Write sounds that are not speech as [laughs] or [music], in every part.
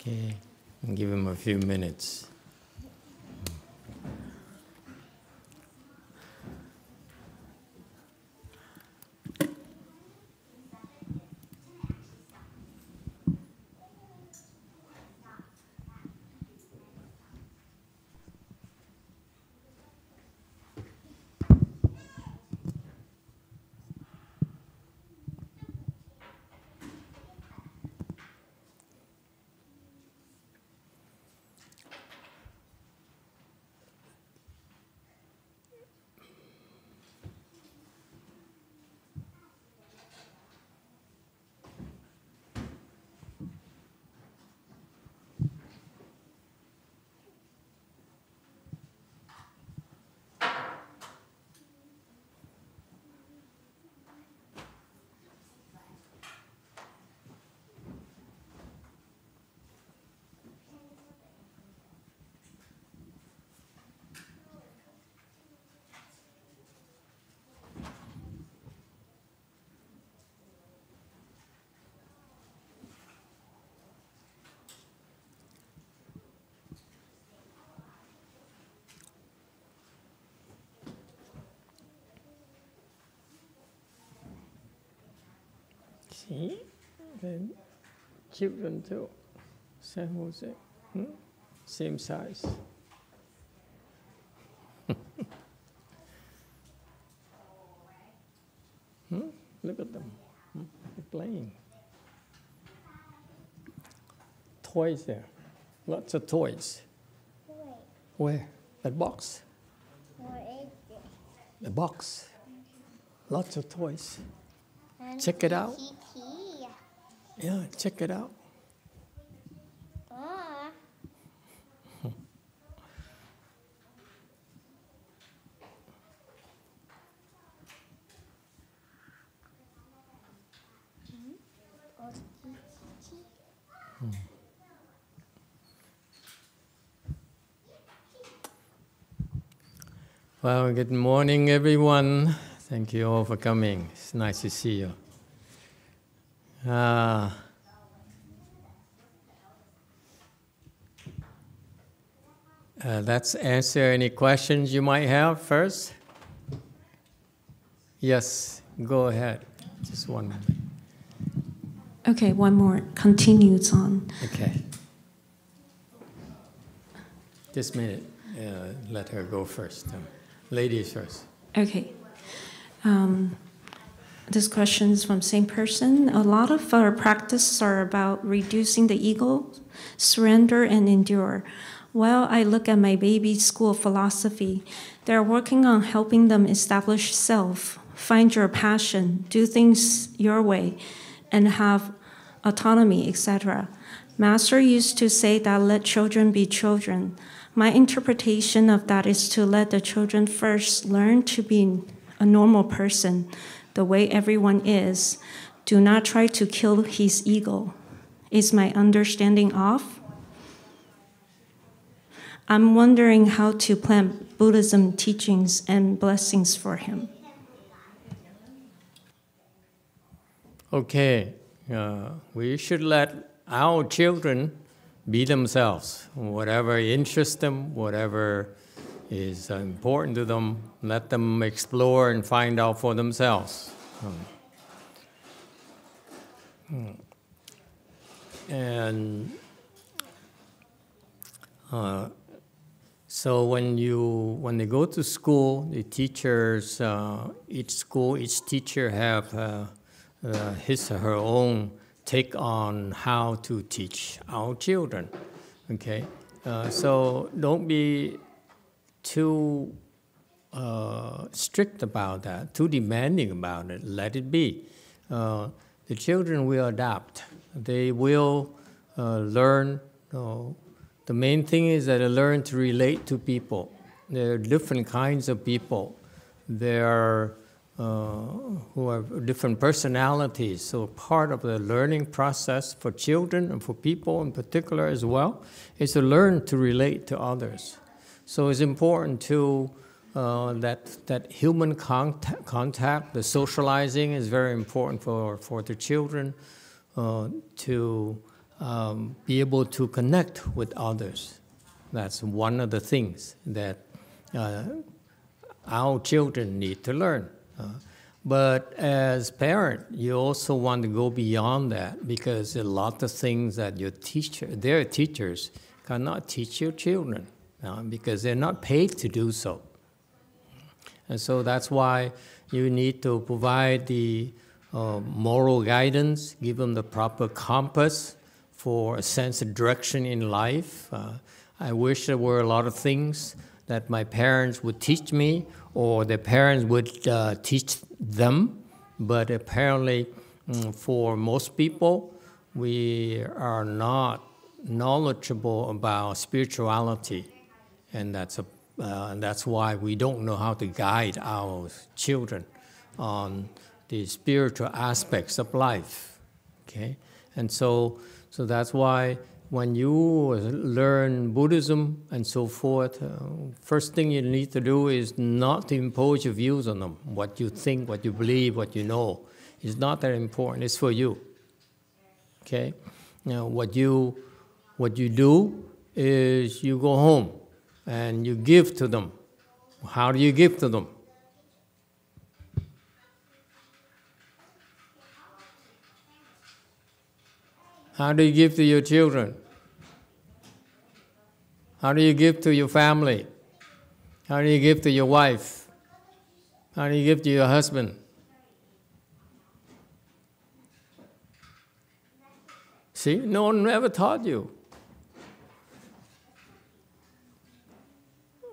Okay, give him a few minutes. See, then children too, San Jose, hmm? same size. [laughs] hmm? Look at them, hmm? they're playing. Toys there, lots of toys. Where? That box. The box. Lots of toys. Check it out. Yeah, check it out. Well, good morning, everyone. Thank you all for coming. It's nice to see you. Uh, uh, let's answer any questions you might have first. Yes, go ahead. Just one minute. Okay, one more. Continues on. Okay. Just a minute. Uh, let her go first. Um, ladies first. Okay. Um, this question is from same person. A lot of our practices are about reducing the ego, surrender, and endure. While I look at my baby's school philosophy, they're working on helping them establish self, find your passion, do things your way, and have autonomy, etc. Master used to say that let children be children. My interpretation of that is to let the children first learn to be a normal person, the way everyone is. Do not try to kill his ego. Is my understanding off? I'm wondering how to plant Buddhism teachings and blessings for him. Okay, uh, we should let our children be themselves. Whatever interests them, whatever is important to them, let them explore and find out for themselves. Hmm. And uh, so when you when they go to school, the teachers, uh, each school, each teacher have uh, uh his or her own take on how to teach our children. Okay, uh, so don't be too uh, strict about that, too demanding about it. Let it be. Uh, the children will adapt. They will uh, learn. the main thing is that they learn to relate to people. There are different kinds of people. There are uh, who have different personalities. So part of the learning process for children and for people in particular as well is to learn to relate to others. So it's important to uh, that that human contact, contact, the socializing is very important for for the children uh, to um, be able to connect with others. That's one of the things that uh, our children need to learn. Uh, but as parent, you also want to go beyond that because a lot of things that your teacher, their teachers, cannot teach your children uh, because they're not paid to do so. And so that's why you need to provide the uh, moral guidance, give them the proper compass for a sense of direction in life. Uh, I wish there were a lot of things that my parents would teach me or their parents would uh, teach them, but apparently, mm, for most people, we are not knowledgeable about spirituality, and that's a uh, and that's why we don't know how to guide our children on the spiritual aspects of life. Okay, and so so that's why when you learn Buddhism and so forth, uh, first thing you need to do is not to impose your views on them. What you think, what you believe, what you know is not that important. It's for you. Okay? Now, what you, what you do is you go home and you give to them. How do you give to them? How do you give to your children? How do you give to your family? How do you give to your wife? How do you give to your husband? See, no one ever taught you.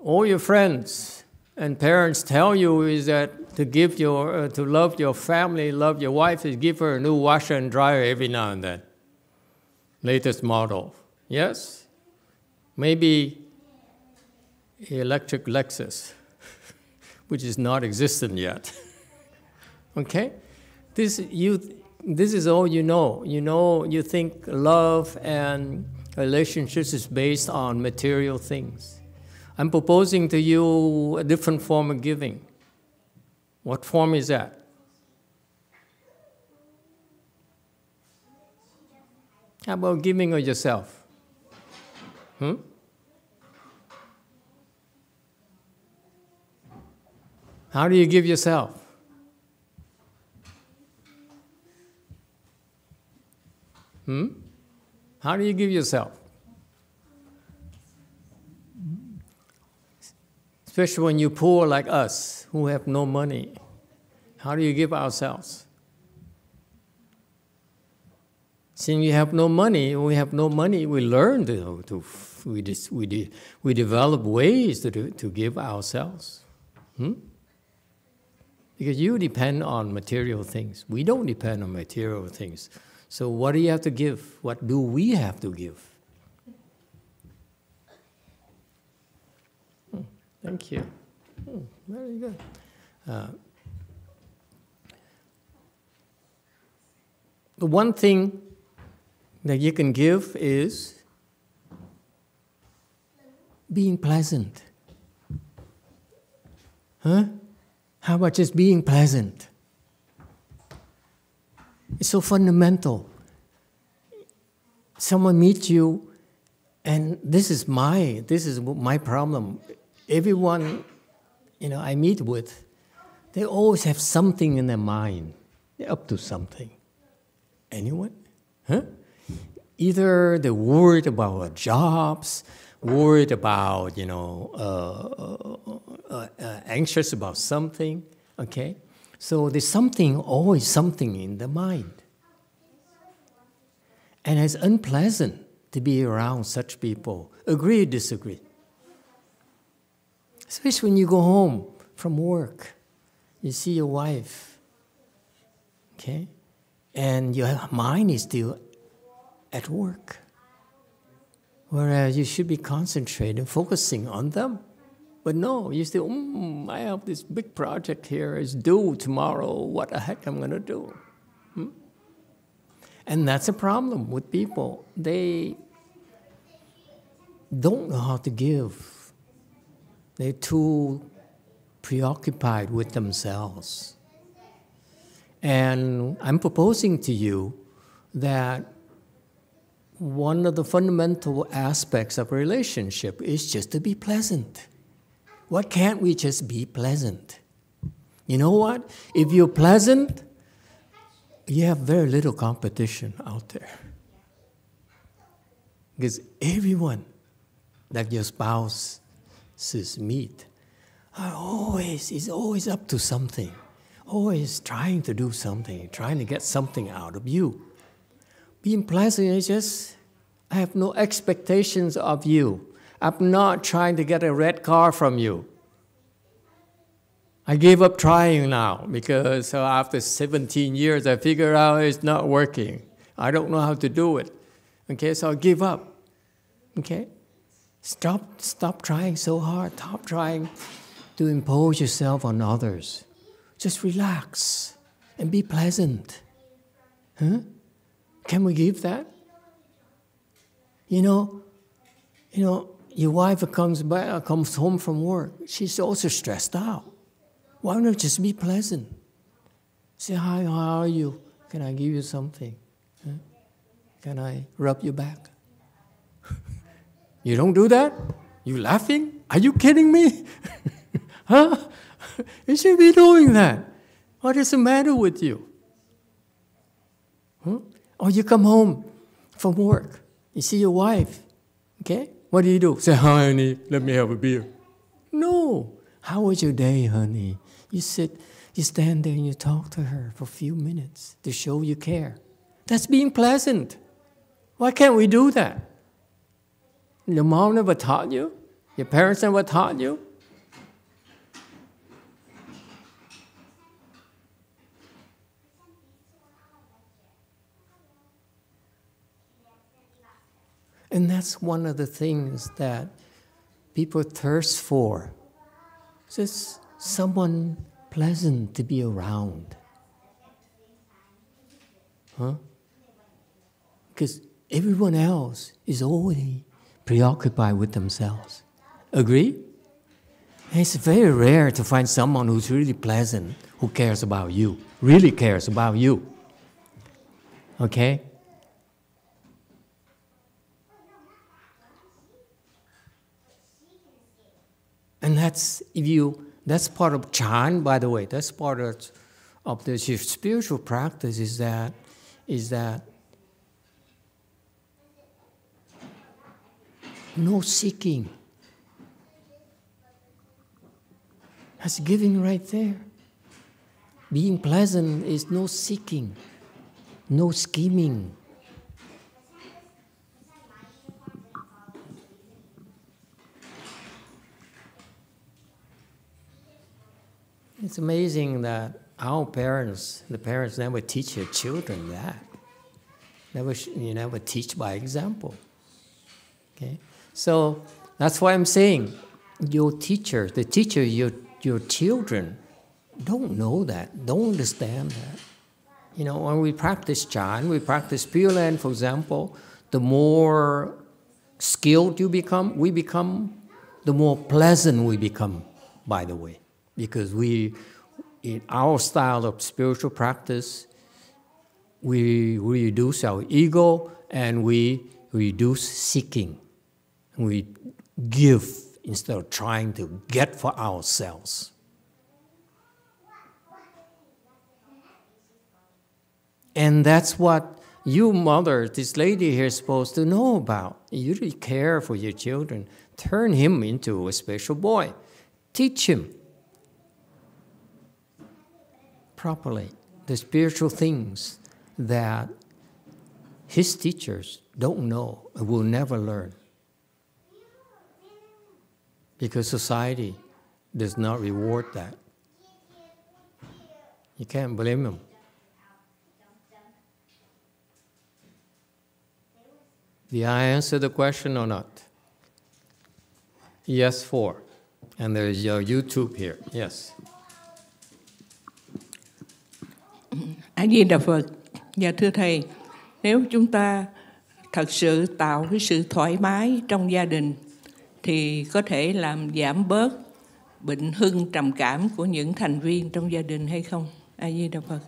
All your friends and parents tell you is that to give your, uh, to love your family, love your wife, is give her a new washer and dryer every now and then latest model. Yes? Maybe electric Lexus, [laughs] which is not existent yet. [laughs] okay? This, you, this is all you know. You know, you think love and relationships is based on material things. I'm proposing to you a different form of giving. What form is that? How about giving of yourself? Hmm? How do you give yourself? Hmm? How do you give yourself? Especially when you're poor like us, who have no money. How do you give ourselves? Since we have no money, we have no money, we learn to, to we, just, we, de, we develop ways to, do, to give ourselves. Hmm? Because you depend on material things. We don't depend on material things. So what do you have to give? What do we have to give? Thank you. Hmm. Very good. Uh, the one thing that you can give is being pleasant. Huh? How about just being pleasant? It's so fundamental. Someone meets you, and this is my this is my problem. Everyone, you know, I meet with, they always have something in their mind. They're up to something. Anyone? Huh? Either they're worried about jobs, worried about, you know, uh, uh, uh, anxious about something, okay? So there's something, always something in the mind. And it's unpleasant to be around such people. Agree or disagree? Especially when you go home from work, you see your wife, okay? And your mind is still at work. Whereas you should be concentrating, focusing on them. But no, you still, mm, I have this big project here, it's due tomorrow, what the heck I'm to do? Hmm? And that's a problem with people. They don't know how to give, they're too preoccupied with themselves. And I'm proposing to you that one of the fundamental aspects of a relationship is just to be pleasant. Why can't we just be pleasant? You know what? If you're pleasant, you have very little competition out there. Because everyone that your spouses meet are always is always up to something, always trying to do something, trying to get something out of you. Being pleasant is just I have no expectations of you. I'm not trying to get a red car from you. I gave up trying now because uh, after 17 years I figure out it's not working. I don't know how to do it. Okay, so I give up. Okay? Stop stop trying so hard. Stop trying to impose yourself on others. Just relax and be pleasant. Huh? Can we give that? You know, you know, your wife comes back, comes home from work. She's also stressed out. Why not just be pleasant? Say hi, how are you? Can I give you something? Huh? Can I rub your back? You don't do that? You laughing? Are you kidding me? [laughs] huh? You should be doing that. What is the matter with you? Huh? Or you come home from work, you see your wife, okay? What do you do? Say, hi, honey, let me have a beer. No. How was your day, honey? You sit, you stand there and you talk to her for a few minutes to show you care. That's being pleasant. Why can't we do that? Your mom never taught you? Your parents never taught you? And that's one of the things that people thirst for. Just someone pleasant to be around. Huh? Because everyone else is already preoccupied with themselves. Agree? It's very rare to find someone who's really pleasant, who cares about you, really cares about you. Okay? And that's if you that's part of Chan, by the way. That's part of, of the spiritual practice is that is that no seeking. That's giving right there. Being pleasant is no seeking, no scheming. It's amazing that our parents, the parents never teach their children that. Never, you never teach by example. Okay, so that's why I'm saying your teacher, the teacher, your your children, don't know that, don't understand that. You know, when we practice Chan, we practice Pure Land, for example, the more skilled you become, we become, the more pleasant we become, by the way because we, in our style of spiritual practice, we reduce our ego and we reduce seeking. We give instead of trying to get for ourselves. And that's what you, mother, this lady here, is supposed to know about. You really care for your children. Turn him into a special boy. Teach him properly the spiritual things that his teachers don't know and will never learn. Because society does not reward that. You can't blame them. Did I answer the question or not? Yes, four. And there's your YouTube here. Yes. A Di Đà Phật. Dạ thưa thầy, nếu chúng ta thật sự tạo cái sự thoải mái trong gia đình thì có thể làm giảm bớt bệnh hưng trầm cảm của những thành viên trong gia đình hay không? A Di Đà Phật.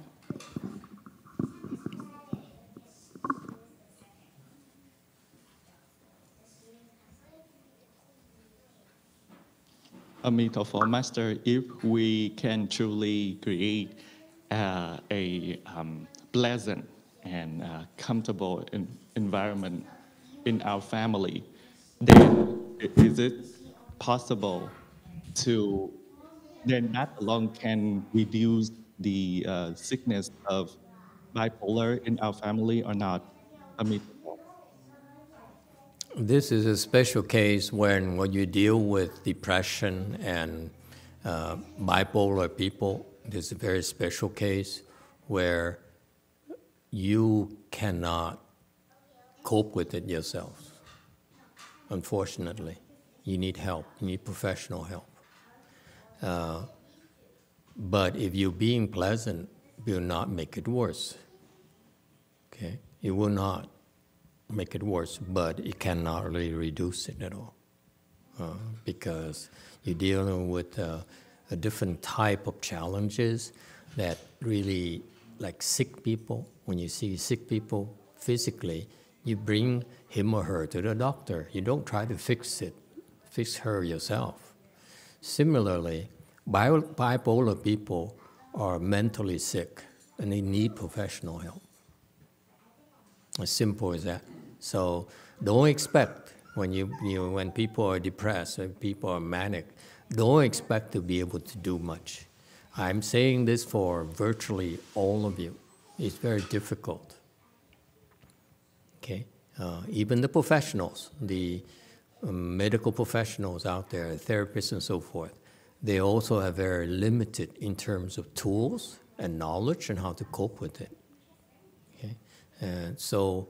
Amitabha Master, if we can truly create uh, a um, pleasant and uh, comfortable environment in our family, then is it possible to, then that alone can reduce the uh, sickness of bipolar in our family or not? Amitabha. This is a special case when, when you deal with depression and uh, bipolar people. This is a very special case where you cannot cope with it yourself. Unfortunately, you need help. You need professional help. Uh, but if you're being pleasant, will not make it worse. Okay, it will not make it worse, but it cannot really reduce it at all uh, because you're dealing with uh, a different type of challenges that really, like sick people, when you see sick people physically, you bring him or her to the doctor. You don't try to fix it, fix her yourself. Similarly, bipolar people are mentally sick and they need professional help. As simple as that. So don't expect when you, you when people are depressed, when people are manic, don't expect to be able to do much. I'm saying this for virtually all of you. It's very difficult. Uh, even the professionals, the um, medical professionals out there, therapists and so forth, they also are very limited in terms of tools and knowledge and how to cope with it. Okay, and so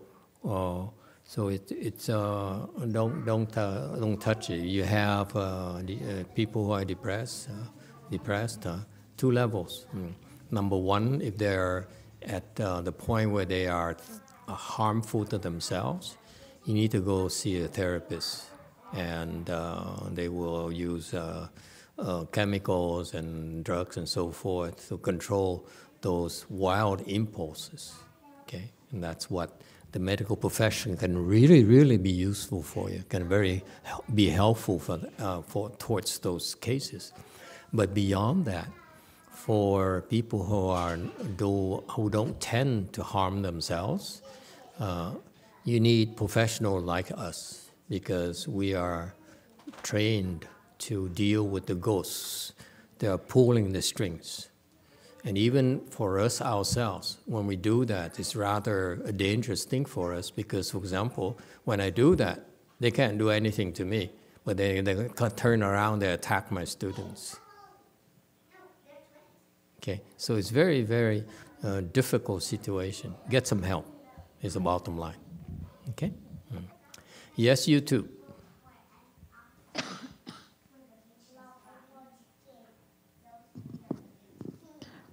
uh, so it, it's uh, don't don't uh, don't touch it. You have uh, the, uh, people who are depressed, depressed, two levels. Mm. Number one, if they're at the point where they are harmful to themselves, you need to go see a therapist, and uh, they will use uh, uh, chemicals and drugs and so forth to control those wild impulses. Okay, and that's what the medical profession can really, really be useful for you. Can very be helpful for, uh, for towards those cases. But beyond that, for people who are do who don't tend to harm themselves, uh, you need professionals like us because we are trained to deal with the ghosts. They are pulling the strings. And even for us ourselves, when we do that, it's rather a dangerous thing for us because, for example, when I do that, they can't do anything to me, but they, they turn around, they attack my students. Okay, so it's very, very uh, difficult situation. Get some help is the bottom line. Okay? Mm. Yes, you too.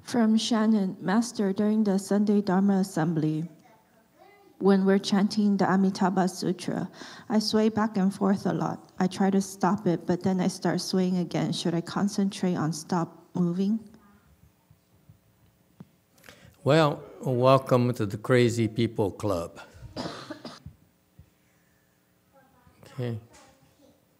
From Shannon, Master, during the Sunday Dharma Assembly, when we're chanting the Amitabha Sutra, I sway back and forth a lot. I try to stop it, but then I start swaying again. Should I concentrate on stop moving? Well, welcome to the Crazy People Club. Okay.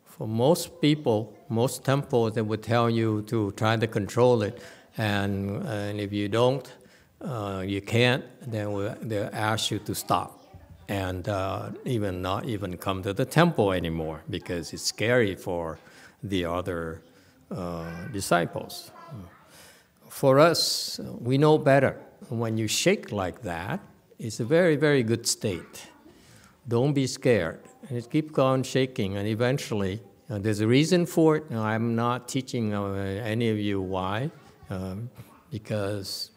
For most people, most temples, they would tell you to try to control it, and, and if you don't, uh, you can't, then we- they'll ask you to stop, and uh, even not even come to the temple anymore because it's scary for the other uh, disciples. For us, we know better. When you shake like that, it's a very, very good state. Don't be scared. And it keep on shaking, and eventually, uh, there's a reason for it. Now, I'm not teaching uh, any of you why, um, because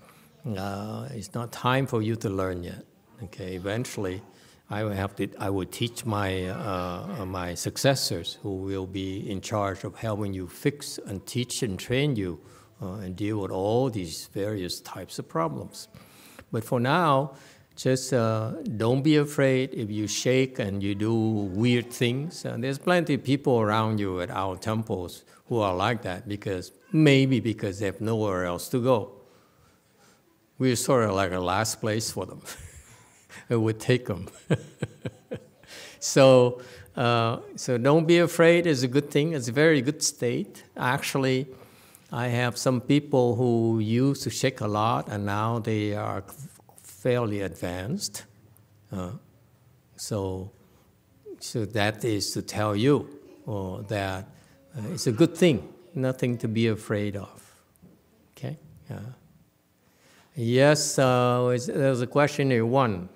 uh, it's not time for you to learn yet. Okay, eventually, I will have to. I will teach my uh, my successors, who will be in charge of helping you fix and teach and train you, uh, and deal with all these various types of problems. But for now, just uh, don't be afraid if you shake and you do weird things. Uh, there's plenty of people around you at our temples who are like that because maybe because they have nowhere else to go. We're sort of like a last place for them. [laughs] it would take them. [laughs] so Uh, so don't be afraid is a good thing. It's a very good state. Actually, I have some people who used to shake a lot and now they are fairly advanced. Uh, so, so that is to tell you uh, that uh, it's a good thing, nothing to be afraid of. Okay? Yes, uh, there's a question here. One.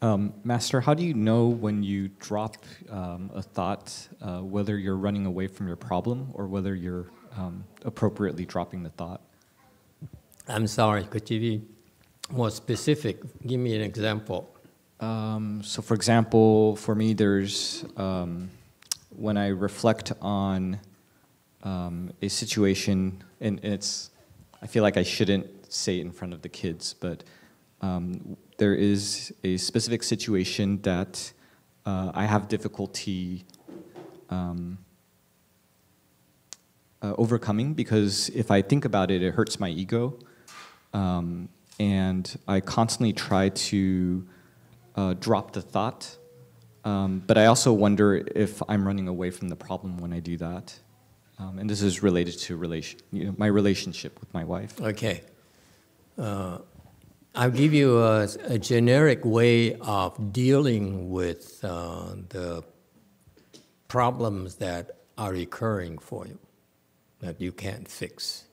Um, Master, how do you know when you drop um, a thought, uh, whether you're running away from your problem or whether you're um, appropriately dropping the thought? I'm sorry, could you be more specific? Give me an example. Um, so, for example, for me, there's um, when I reflect on um, a situation, and it's, I feel like I shouldn't say it in front of the kids, but um, there is a specific situation that uh, I have difficulty um, uh, overcoming because if I think about it, it hurts my ego. Um, and I constantly try to uh, drop the thought. Um, but I also wonder if I'm running away from the problem when I do that. Um, and this is related to relation, you know, my relationship with my wife. Okay. Uh, I'll give you a, a, generic way of dealing with uh, the problems that are recurring for you that you can't fix.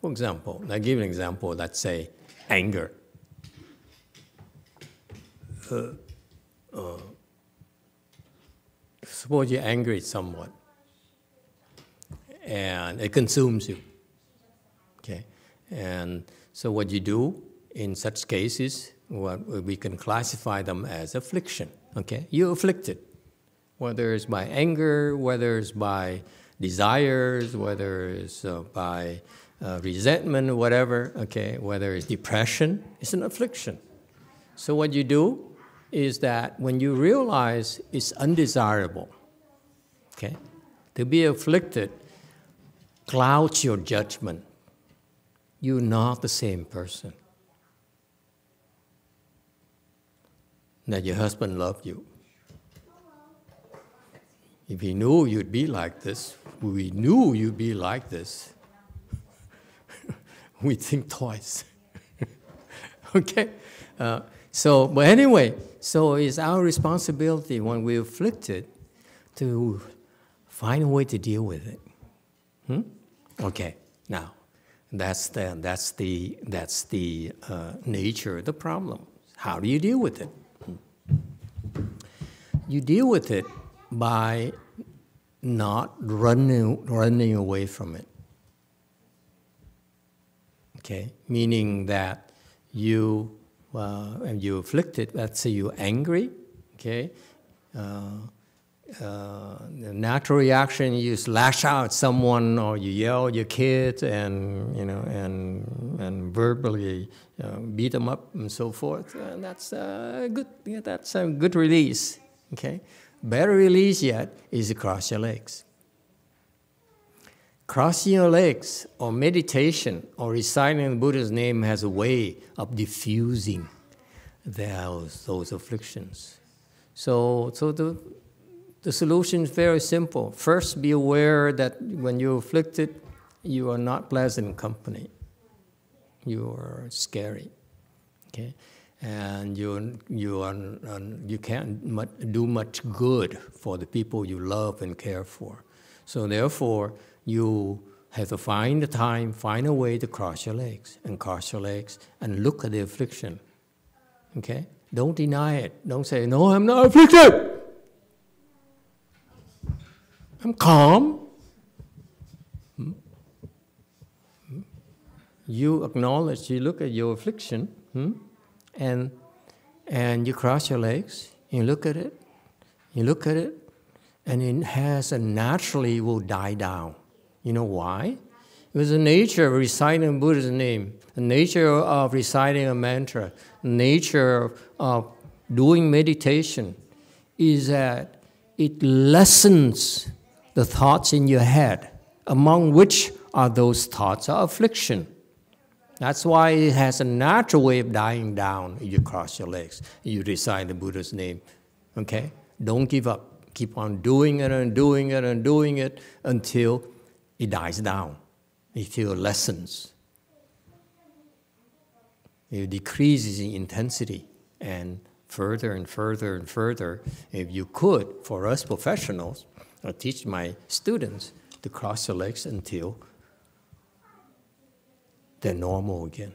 For example, I give an example, let's say anger. Uh, uh, suppose you're angry at someone and it consumes you. Okay? And so what you do in such cases, what we can classify them as affliction. Okay? You're afflicted. Whether it's by anger, whether it's by desires, whether it's uh, by uh, resentment whatever, okay, whether it's depression, it's an affliction. So what you do is that when you realize it's undesirable, okay, to be afflicted clouds your judgment. You're not the same person. That your husband loved you. If he knew you'd be like this, we knew you'd be like this, [laughs] we think twice. [laughs] okay? Uh, so, but anyway, so it's our responsibility when we're afflicted to find a way to deal with it. Hmm? Okay, now that's the, that's the, that's the uh, nature of the problem. How do you deal with it? Hmm. You deal with it by not running, running away from it. Okay, meaning that you, uh, and you afflicted, let's say you're angry, okay, uh, uh, the natural reaction you lash out at someone or you yell at your kids and you know and and verbally uh, beat them up and so forth and that's a good yeah, that's a good release okay Better release yet is cross your legs. Crossing your legs or meditation or reciting the Buddha's name has a way of diffusing those, those afflictions. So, so the, the solution is very simple. First, be aware that when you're afflicted, you are not pleasant company. You are scary. Okay? And you you are you can't do much good for the people you love and care for. So therefore, you have to find the time, find a way to cross your legs and cross your legs and look at the affliction. Okay, don't deny it. Don't say no, I'm not afflicted. I'm calm. Hmm? Hmm? You acknowledge. You look at your affliction. Hmm? And and you cross your legs, you look at it, you look at it, and it has a naturally will die down. You know why? Because the nature of reciting Buddha's name, the nature of reciting a mantra, the nature of doing meditation is that it lessens the thoughts in your head, among which are those thoughts of affliction. That's why it has a natural way of dying down. You cross your legs, you recite the Buddha's name. Okay? Don't give up. Keep on doing it and doing it and doing it until it dies down, it lessens. It decreases in intensity and further and further and further. If you could, for us professionals, I teach my students to cross their legs until they're normal again,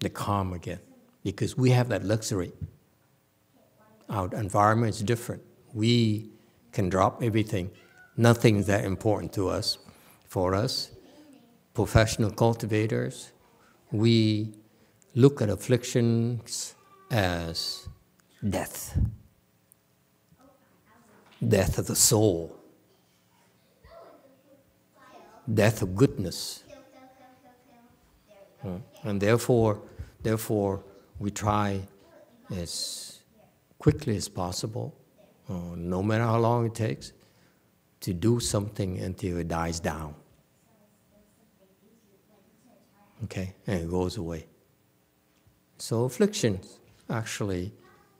they're calm again, because we have that luxury. Our environment is different. We can drop everything. Nothing is that important to us. For us, professional cultivators, we look at afflictions as death, death of the soul, death of goodness. Uh, and therefore, therefore, we try as quickly as possible, uh, no matter how long it takes, to do something until it dies down. Okay, and it goes away. So afflictions actually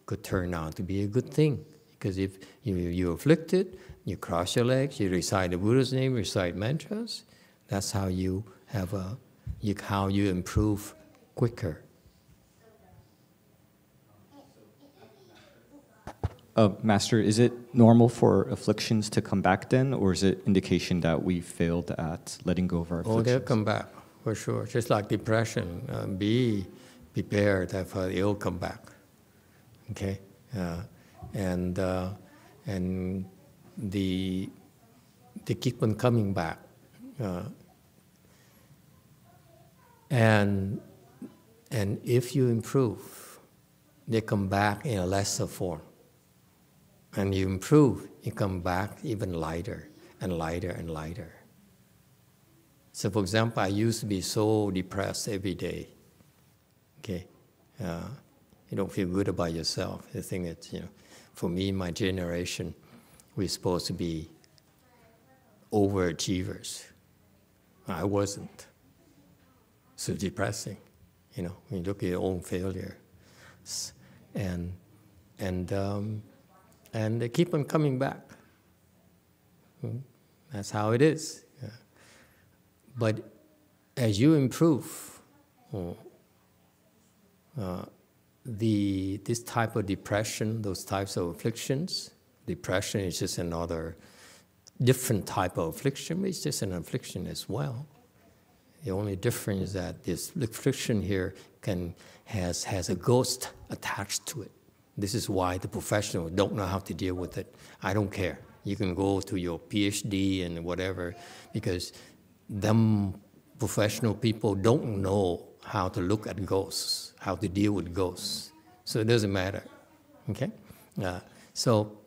could turn out to be a good thing. Because if you, you're afflicted, you cross your legs, you recite the Buddha's name, recite mantras, that's how you have a, you, how you improve quicker. Uh, Master, is it normal for afflictions to come back then, or is it indication that we failed at letting go of our afflictions? Oh, they'll come back for sure. Just like depression, uh, be prepared that uh, it'll come back. Okay, uh, and uh, and the they keep on coming back, uh, and and if you improve, they come back in a lesser form. And you improve, you come back even lighter and lighter and lighter. So, for example, I used to be so depressed every day. Okay, uh, you don't feel good about yourself. The thing is, you know, for me, my generation, we're supposed to be overachievers. I wasn't. So depressing, you know, when you look at your own failure, and and um, and they keep on coming back. That's how it is. Yeah. But as you improve, oh, uh, the this type of depression, those types of afflictions, depression is just another different type of affliction, but it's just an affliction as well. The only difference is that this affliction here can has has a ghost attached to it. This is why the professionals don't know how to deal with it. I don't care. You can go to your PhD and whatever, because them professional people don't know how to look at ghosts, how to deal with ghosts. So it doesn't matter. Okay? Uh, so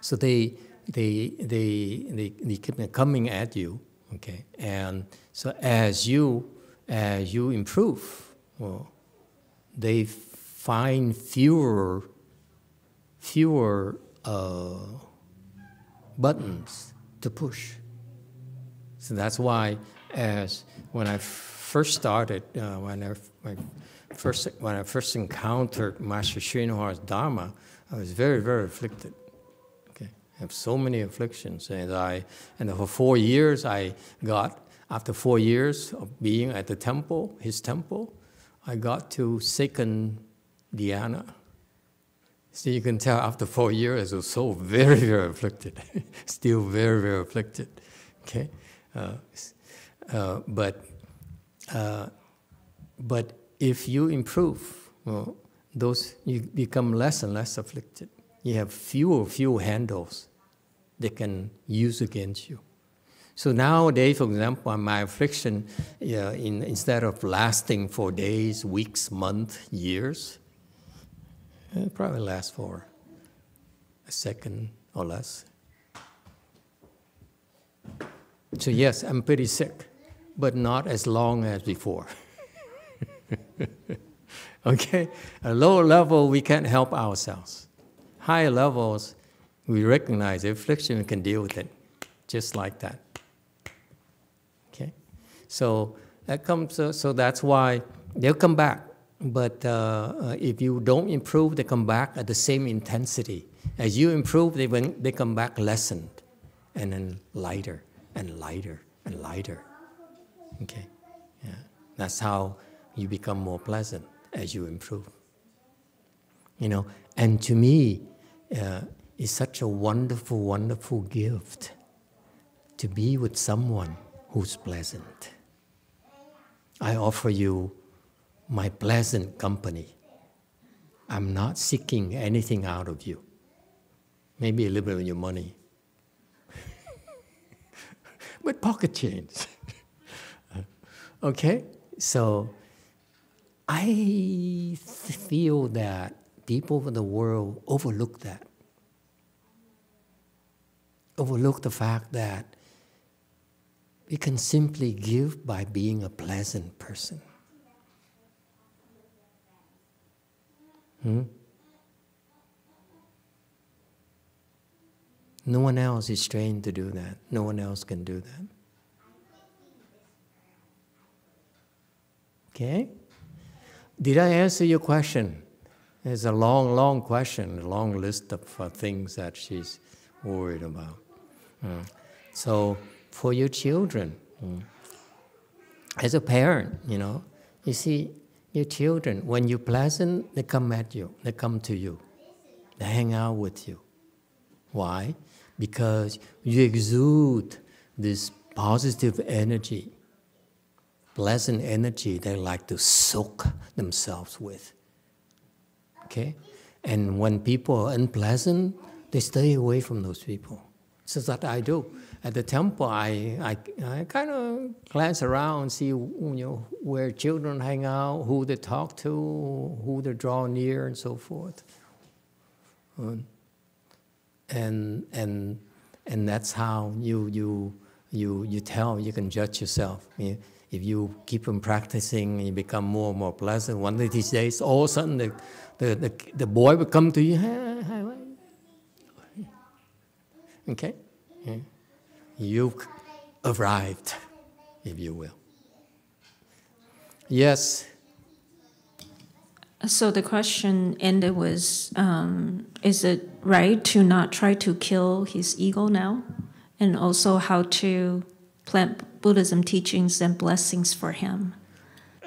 so they they they they, they keep coming at you. Okay? And so as you as you improve, well, they find fewer fewer uh, buttons to push. So that's why, as when I first started, uh, when I, when first when I first encountered Master Hua's Dharma, I was very very afflicted. Have so many afflictions, and I and for four years I got after four years of being at the temple, his temple, I got to second dhyana. So you can tell after four years I was so very, very afflicted, [laughs] still very, very afflicted. Okay, uh, uh, but uh, but if you improve, well, those you become less and less afflicted. You have fewer, fewer handles they can use against you. So nowadays, for example, my affliction, in, instead of lasting for days, weeks, months, years, it probably lasts for a second or less. So, yes, I'm pretty sick, but not as long as before. [laughs] okay? At a lower level, we can't help ourselves. Higher levels, we recognize affliction and can deal with it just like that. Okay? So, that comes, uh, so that's why they'll come back but uh, uh, if you don't improve, they come back at the same intensity. As you improve, they, when, they come back lessened and then lighter and lighter and lighter. Okay? Yeah. That's how you become more pleasant as you improve. You know, and to me, uh, it's such a wonderful, wonderful gift to be with someone who's pleasant. I offer you my pleasant company. I'm not seeking anything out of you. Maybe a little bit of your money. [laughs] but pocket change. [laughs] okay? So I feel that people in the world overlook that. Overlook the fact that we can simply give by being a pleasant person. Hmm? No one else is trained to do that. No one else can do that. Okay? Did I answer your question? It's a long, long question, a long list of uh, things that she's worried about. Mm. So, for your children, mm, as a parent, you know, you see, your children, when you're pleasant, they come at you, they come to you, they hang out with you. Why? Because you exude this positive energy, pleasant energy they like to soak themselves with. Okay? And when people are unpleasant, they stay away from those people. So that I do at the temple, I, I, I kind of glance around, see you know, where children hang out, who they talk to, who they draw near, and so forth. Um, and, and, and that's how you, you, you, you tell, you can judge yourself. If you keep on practicing you become more and more pleasant, one of these days, all of a sudden the, the, the, the boy will come to you. Okay? Yeah you've arrived, if you will. Yes. So the question ended was um, Is it right to not try to kill his ego now? And also how to plant Buddhism teachings and blessings for him?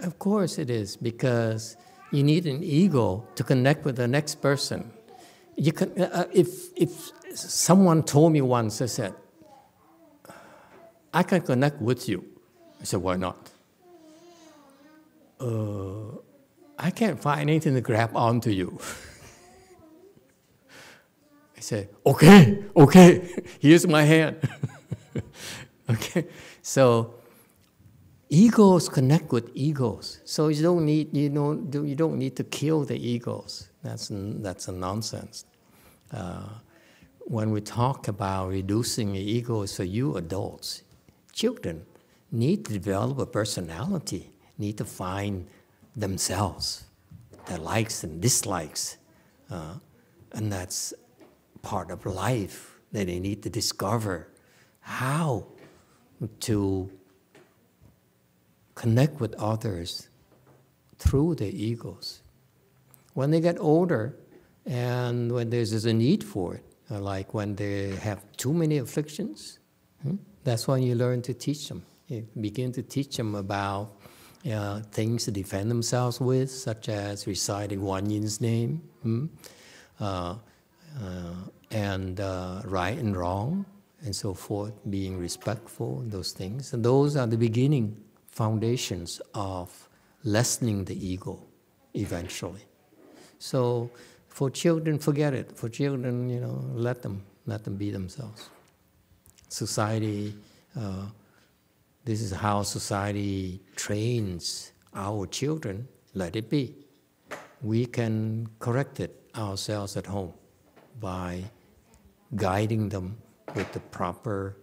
Of course it is, because you need an ego to connect with the next person. You can, uh, uh if, if someone told me once, I said, I can connect with you. I said, why not? Uh, I can't find anything to grab onto you. [laughs] I said, okay, okay, [laughs] here's my hand. [laughs] okay, so egos connect with egos. So you don't need you don't you don't need to kill the egos. That's that's a nonsense. Uh, when we talk about reducing the egos for you adults, children need to develop a personality, need to find themselves, their likes and dislikes. Uh, and that's part of life that they need to discover how to connect with others through their egos. When they get older and when there's, a need for it, like when they have too many afflictions, hmm? That's when you learn to teach them. You begin to teach them about uh, things to defend themselves with, such as reciting Guan Yin's name, hmm? uh, uh, and uh, right and wrong, and so forth, being respectful, those things. And those are the beginning foundations of lessening the ego eventually. So for children, forget it. For children, you know, let them, let them be themselves society, uh, this is how society trains our children, let it be. We can correct it ourselves at home by guiding them with the proper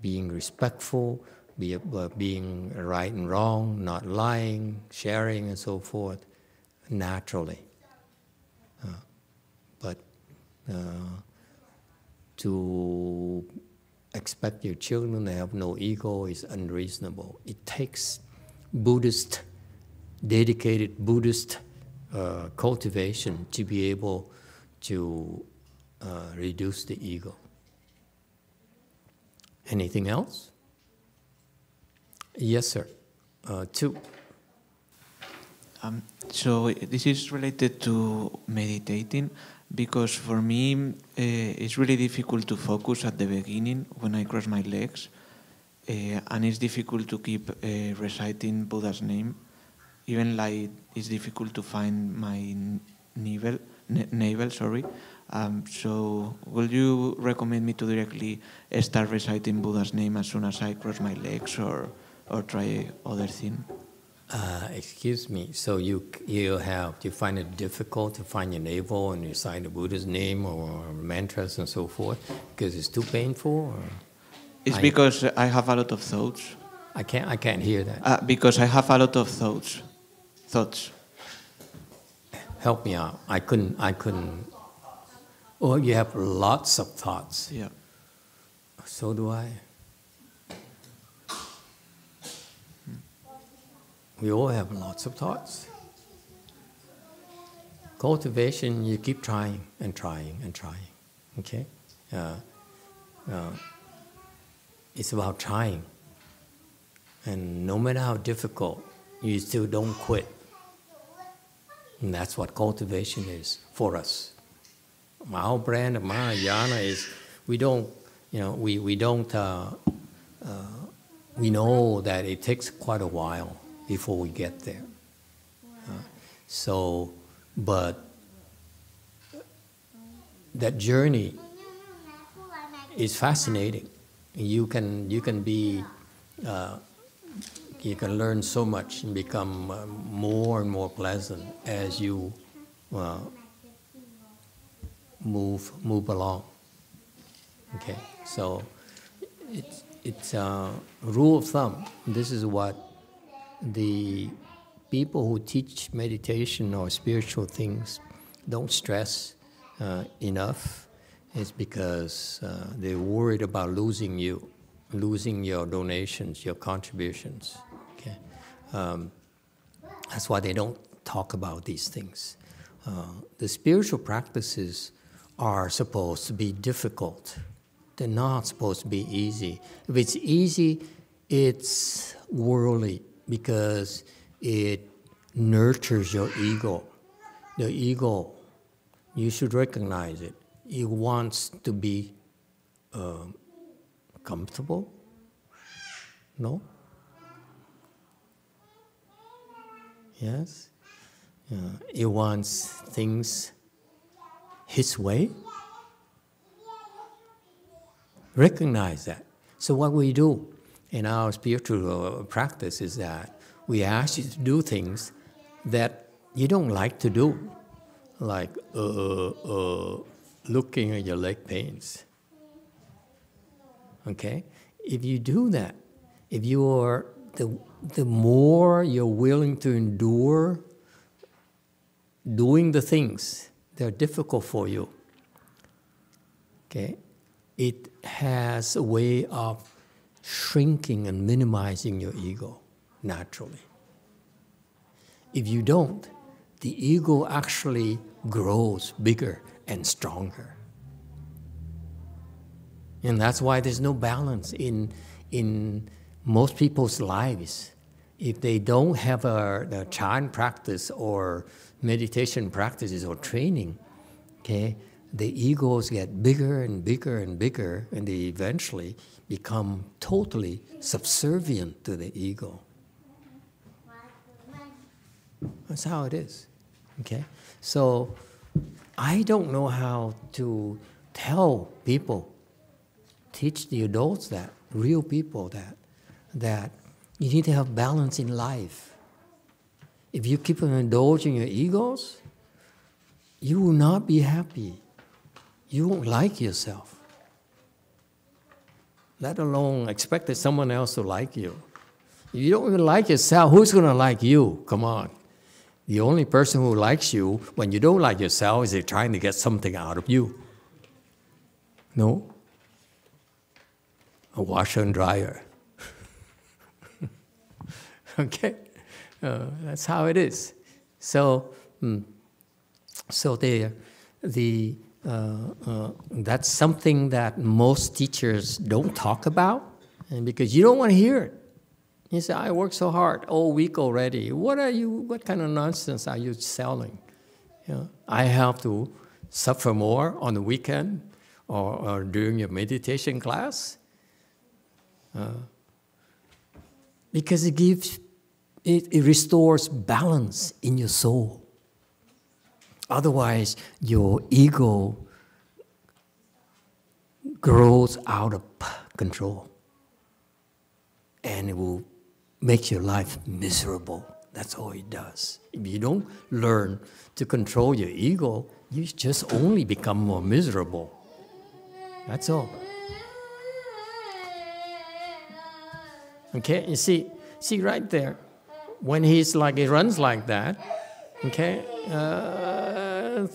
being respectful, be, uh, being right and wrong, not lying, sharing, and so forth, naturally. Uh, but uh, to expect your children to have no ego is unreasonable. It takes Buddhist, dedicated Buddhist uh, cultivation to be able to uh, reduce the ego. Anything else? Yes, sir. Uh, two. Um, so this is related to meditating because for me uh, it's really difficult to focus at the beginning when I cross my legs, uh, and it's difficult to keep uh, reciting Buddha's name. Even like it's difficult to find my navel, navel, sorry. Um, so, will you recommend me to directly start reciting Buddha's name as soon as I cross my legs, or or try other thing? Uh, excuse me. So you you have you find it difficult to find your navel and you sign the Buddha's name or mantras and so forth because it's too painful. Or it's I, because I have a lot of thoughts. I can't I can't hear that. Uh, because I have a lot of thoughts. Thoughts. Help me out. I couldn't. I couldn't. Oh, you have lots of thoughts. Yeah. So do I. We all have lots of thoughts. Cultivation, you keep trying and trying and trying. Okay? Uh, uh, it's about trying. And no matter how difficult, you still don't quit. And that's what cultivation is for us. Our brand of Mahayana is we don't, you know, we, we don't, uh, uh we know that it takes quite a while before we get there. Uh, so, but that journey is fascinating. You can you can be uh, you can learn so much and become uh, more and more pleasant as you uh, move move along. Okay, so it's it's a rule of thumb. This is what the people who teach meditation or spiritual things don't stress uh, enough It's because uh, they're worried about losing you, losing your donations, your contributions. Okay, um, that's why they don't talk about these things. Uh, the spiritual practices are supposed to be difficult. They're not supposed to be easy. If it's easy, it's worldly because it nurtures your ego. The ego, you should recognize it. It wants to be uh, comfortable. No? Yes? Uh, it wants things his way. Recognize that. So, what we do? in our spiritual uh, practice is that we ask you to do things that you don't like to do, like uh, uh, looking at your leg pains. Okay? If you do that, if you are, the, the more you're willing to endure doing the things that are difficult for you, okay, it has a way of shrinking and minimizing your ego naturally. If you don't, the ego actually grows bigger and stronger. And that's why there's no balance in, in most people's lives. If they don't have a, a chan practice or meditation practices or training, okay, the egos get bigger and bigger and bigger, and they eventually become totally subservient to the ego. That's how it is. Okay? So I don't know how to tell people, teach the adults that, real people that, that you need to have balance in life. If you keep on indulging your egos, you will not be happy. You won't like yourself let alone expect that someone else to like you. If you don't even like yourself, who's going to like you? Come on. The only person who likes you when you don't like yourself is they're trying to get something out of you. No? A washer and dryer. [laughs] okay? Uh, that's how it is. So, mm, so the, the uh, uh, that's something that most teachers don't talk about, and because you don't want to hear it. You say, "I worked so hard all week already. What are you? What kind of nonsense are you selling?" You know, I have to suffer more on the weekend or, or during your meditation class. Uh, because it gives, it, it restores balance in your soul. Otherwise, your ego grows out of control and it will make your life miserable. That's all it does. If you don't learn to control your ego, you just only become more miserable. That's all. Okay, you see, see right there, when he's like he runs like that, okay, uh,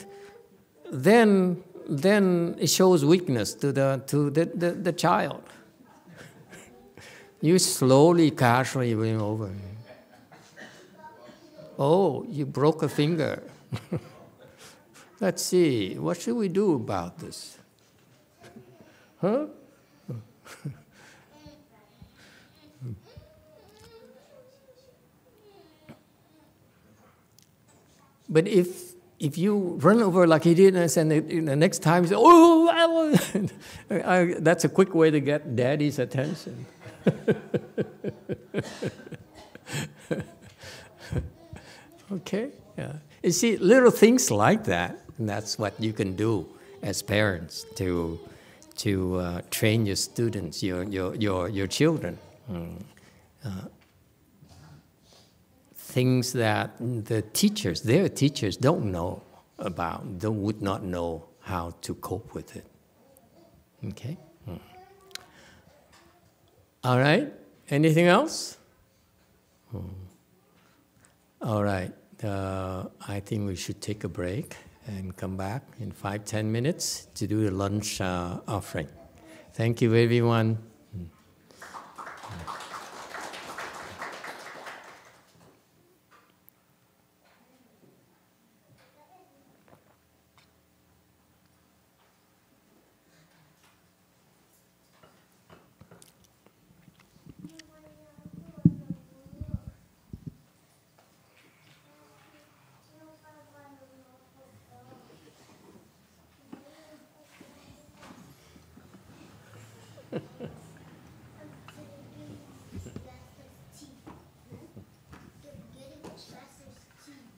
then then it shows weakness to the to the, the, the child. you slowly, casually bring over. Oh, you broke a finger. [laughs] Let's see, what should we do about this? Huh? But if if you run over like he did, and the, next time you say, "Oh," [laughs] I, that's a quick way to get daddy's attention. [laughs] okay, yeah. You see, little things like that, and that's what you can do as parents to to uh, train your students, your your your, your children. Mm. Uh, things that the teachers, their teachers, don't know about, don't, would not know how to cope with it. Okay? Mm. All right? Anything else? Mm. All right. Uh, I think we should take a break and come back in five, ten minutes to do the lunch uh, offering. Thank you, everyone.